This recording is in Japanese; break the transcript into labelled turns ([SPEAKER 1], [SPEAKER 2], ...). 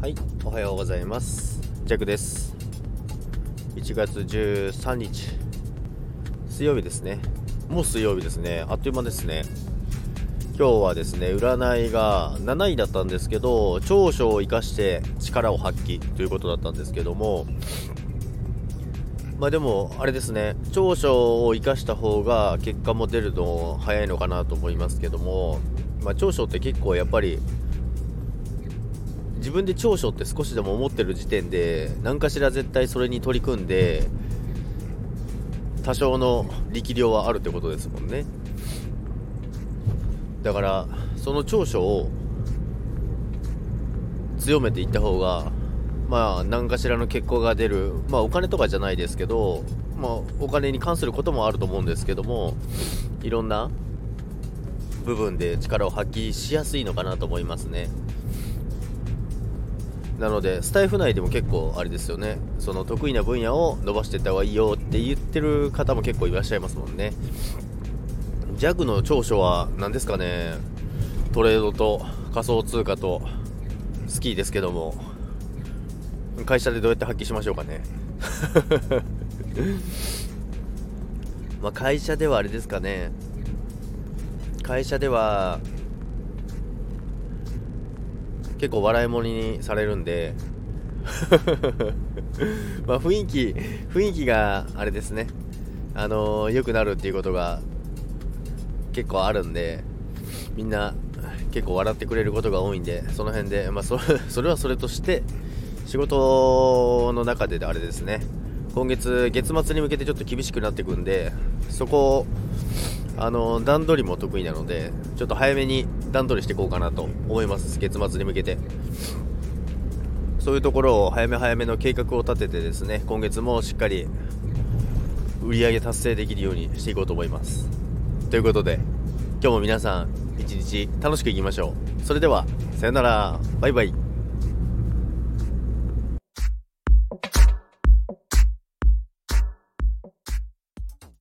[SPEAKER 1] はい、おはようございます。ジャックです。1月13日、水曜日ですね。もう水曜日ですね。あっという間ですね。今日はですね、占いが7位だったんですけど、長所を生かして力を発揮ということだったんですけども、まあでも、あれですね、長所を生かした方が結果も出るの早いのかなと思いますけども、まあ、長所って結構やっぱり自分で長所って少しでも思ってる時点で何かしら絶対それに取り組んで多少の力量はあるってことですもんね。だからその長所を強めていった方がまあ何かしらの結果が出る。まあお金とかじゃないですけどまあお金に関することもあると思うんですけどもいろんな部分で力を発揮しやすいのかなと思いますね。なのでスタイフ内でも結構あれですよね。その得意な分野を伸ばしていった方がいいよって言ってる方も結構いらっしゃいますもんね。ジャグの長所は何ですかね。トレードと仮想通貨とスキーですけども。会社でどうやって発揮しましょうかね。ま会社ではあれですかね。会社では結構笑い物にされるんで。まあ雰囲気雰囲気があれですね。あのーくなるっていうことが結構あるんでみんな結構笑ってくれることが多いんでその辺で、まあ、そ れはそれとして仕事の中であれですね。今月月末に向けてちょっと厳しくなっていくんでそこをあの段取りも得意なのでちょっと早めに段取りしていこうかなと思います。月末に向けて。そういうところを早め早めの計画を立ててですね今月もしっかり売り上げ達成できるようにしていこうと思います。ということで今日も皆さん一日楽しくいきましょう。それではさよなら。バイバイ。